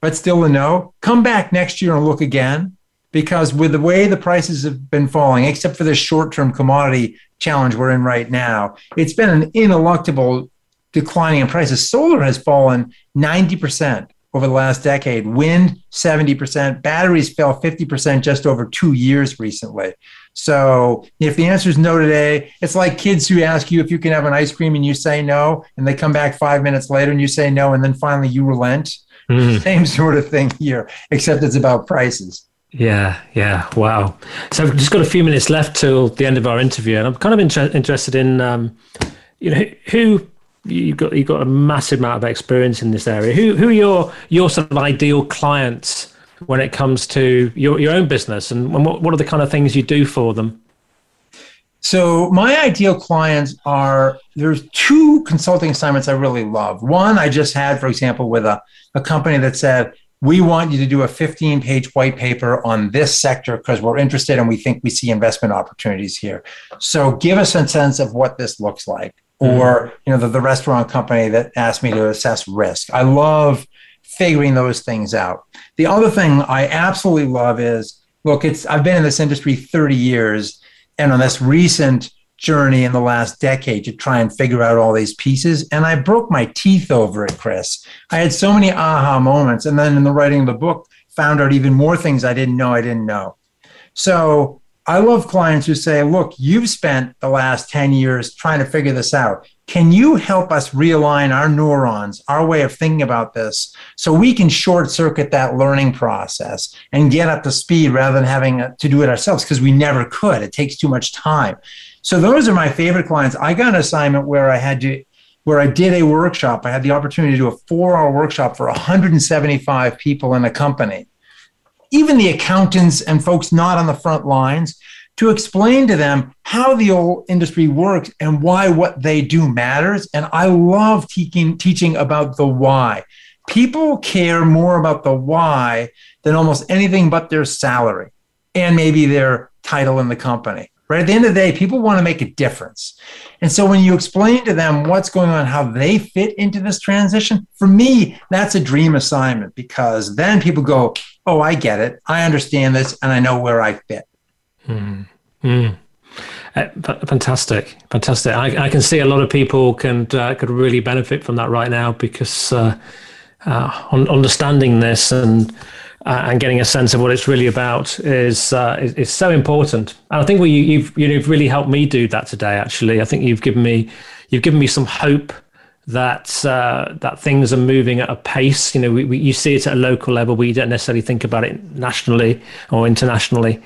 but still a no come back next year and look again because with the way the prices have been falling except for this short-term commodity challenge we're in right now, it's been an ineluctable declining in prices. Solar has fallen 90% over the last decade, wind 70%, batteries fell 50% just over two years recently. So if the answer is no today, it's like kids who ask you if you can have an ice cream and you say no, and they come back five minutes later and you say no, and then finally you relent. Mm. Same sort of thing here, except it's about prices. Yeah, yeah, wow. So we've just got a few minutes left till the end of our interview, and I'm kind of inter- interested in, um, you know, who you've got you've got a massive amount of experience in this area. Who who are your your sort of ideal clients when it comes to your your own business, and what what are the kind of things you do for them? So my ideal clients are there's two consulting assignments I really love. One I just had, for example, with a, a company that said, we want you to do a 15 page white paper on this sector because we're interested and we think we see investment opportunities here. So give us a sense of what this looks like. Mm-hmm. Or, you know, the, the restaurant company that asked me to assess risk. I love figuring those things out. The other thing I absolutely love is look, it's I've been in this industry 30 years and on this recent journey in the last decade to try and figure out all these pieces. And I broke my teeth over it, Chris. I had so many aha moments. And then in the writing of the book, found out even more things I didn't know I didn't know. So I love clients who say, look, you've spent the last 10 years trying to figure this out. Can you help us realign our neurons, our way of thinking about this, so we can short circuit that learning process and get up to speed rather than having to do it ourselves because we never could? It takes too much time. So those are my favorite clients. I got an assignment where I had to where I did a workshop. I had the opportunity to do a 4-hour workshop for 175 people in a company. Even the accountants and folks not on the front lines to explain to them how the old industry works and why what they do matters. And I love teaching, teaching about the why. People care more about the why than almost anything but their salary and maybe their title in the company. Right at the end of the day, people want to make a difference. And so when you explain to them what's going on, how they fit into this transition, for me, that's a dream assignment because then people go, Oh, I get it. I understand this and I know where I fit. Mm. Mm. Fantastic, fantastic. I, I, can see a lot of people can uh, could really benefit from that right now because uh, uh understanding this and uh, and getting a sense of what it's really about is uh, is, is, so important. And I think you, you've you've really helped me do that today. Actually, I think you've given me you've given me some hope that uh, that things are moving at a pace. You know, we, we, you see it at a local level, but you don't necessarily think about it nationally or internationally.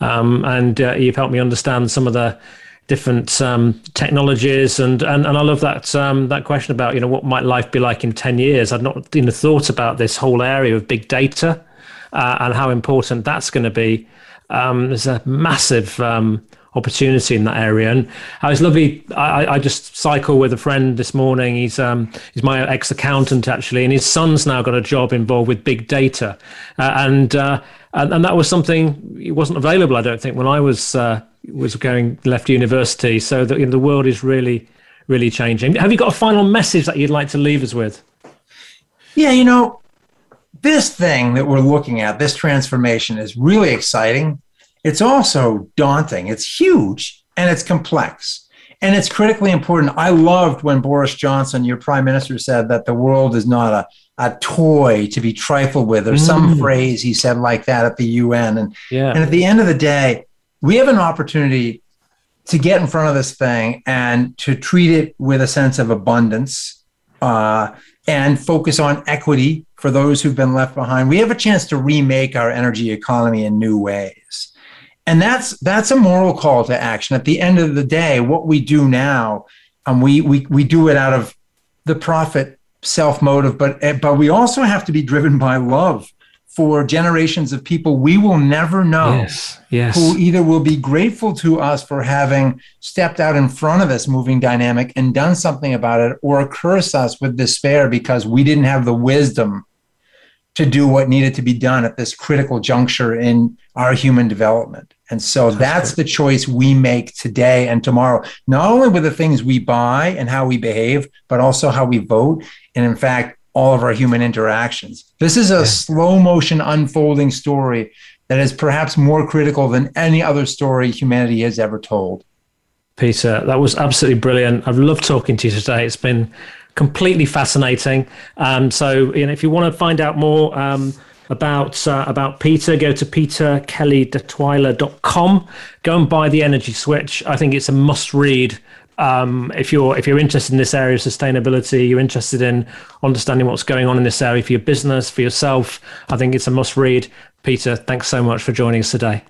Um, and uh, you've helped me understand some of the different um, technologies, and, and and I love that um, that question about you know what might life be like in ten years. I'd not even thought about this whole area of big data uh, and how important that's going to be. Um, there's a massive um, opportunity in that area. And I was lovely. I, I just cycle with a friend this morning. He's um, he's my ex accountant actually, and his son's now got a job involved with big data, uh, and, uh, and and that was something it wasn't available. I don't think when I was uh, was going left university. So the, you know, the world is really really changing. Have you got a final message that you'd like to leave us with? Yeah, you know, this thing that we're looking at, this transformation, is really exciting it's also daunting. It's huge and it's complex. And it's critically important. I loved when Boris Johnson, your prime minister, said that the world is not a, a toy to be trifled with, or mm. some phrase he said like that at the UN. And, yeah. and at the end of the day, we have an opportunity to get in front of this thing and to treat it with a sense of abundance uh, and focus on equity for those who've been left behind. We have a chance to remake our energy economy in new ways and that's that's a moral call to action at the end of the day what we do now um, we, we we do it out of the profit self motive but eh, but we also have to be driven by love for generations of people we will never know yes, yes. who either will be grateful to us for having stepped out in front of this moving dynamic and done something about it or curse us with despair because we didn't have the wisdom to do what needed to be done at this critical juncture in our human development. And so that's, that's the choice we make today and tomorrow, not only with the things we buy and how we behave, but also how we vote. And in fact, all of our human interactions. This is a yeah. slow motion unfolding story that is perhaps more critical than any other story humanity has ever told. Peter, that was absolutely brilliant. I've loved talking to you today. It's been completely fascinating. Um, so, you know, if you want to find out more um, about uh, about Peter, go to peterkellydetwiler.com. Go and buy the Energy Switch. I think it's a must read. Um, if you're if you're interested in this area of sustainability, you're interested in understanding what's going on in this area for your business, for yourself. I think it's a must read. Peter, thanks so much for joining us today.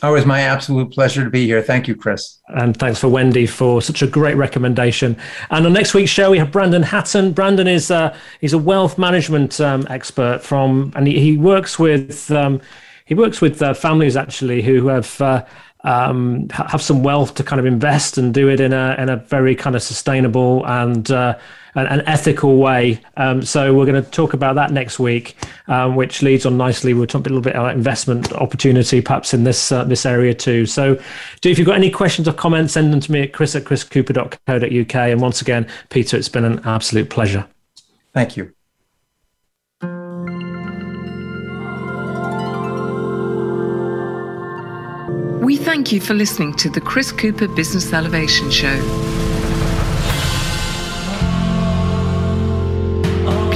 It's my absolute pleasure to be here. Thank you, Chris. And thanks for Wendy for such a great recommendation. And on next week's show, we have Brandon Hatton. Brandon is uh, he's a wealth management um, expert from, and he, he works with um, he works with uh, families actually who have. Uh, um, have some wealth to kind of invest and do it in a in a very kind of sustainable and uh, an, an, ethical way. Um, so we're going to talk about that next week, um, which leads on nicely. We'll talk a little bit about investment opportunity, perhaps in this uh, this area too. So, do if you've got any questions or comments, send them to me at chris at chriscooper.co.uk. And once again, Peter, it's been an absolute pleasure. Thank you. We thank you for listening to the Chris Cooper Business Elevation Show.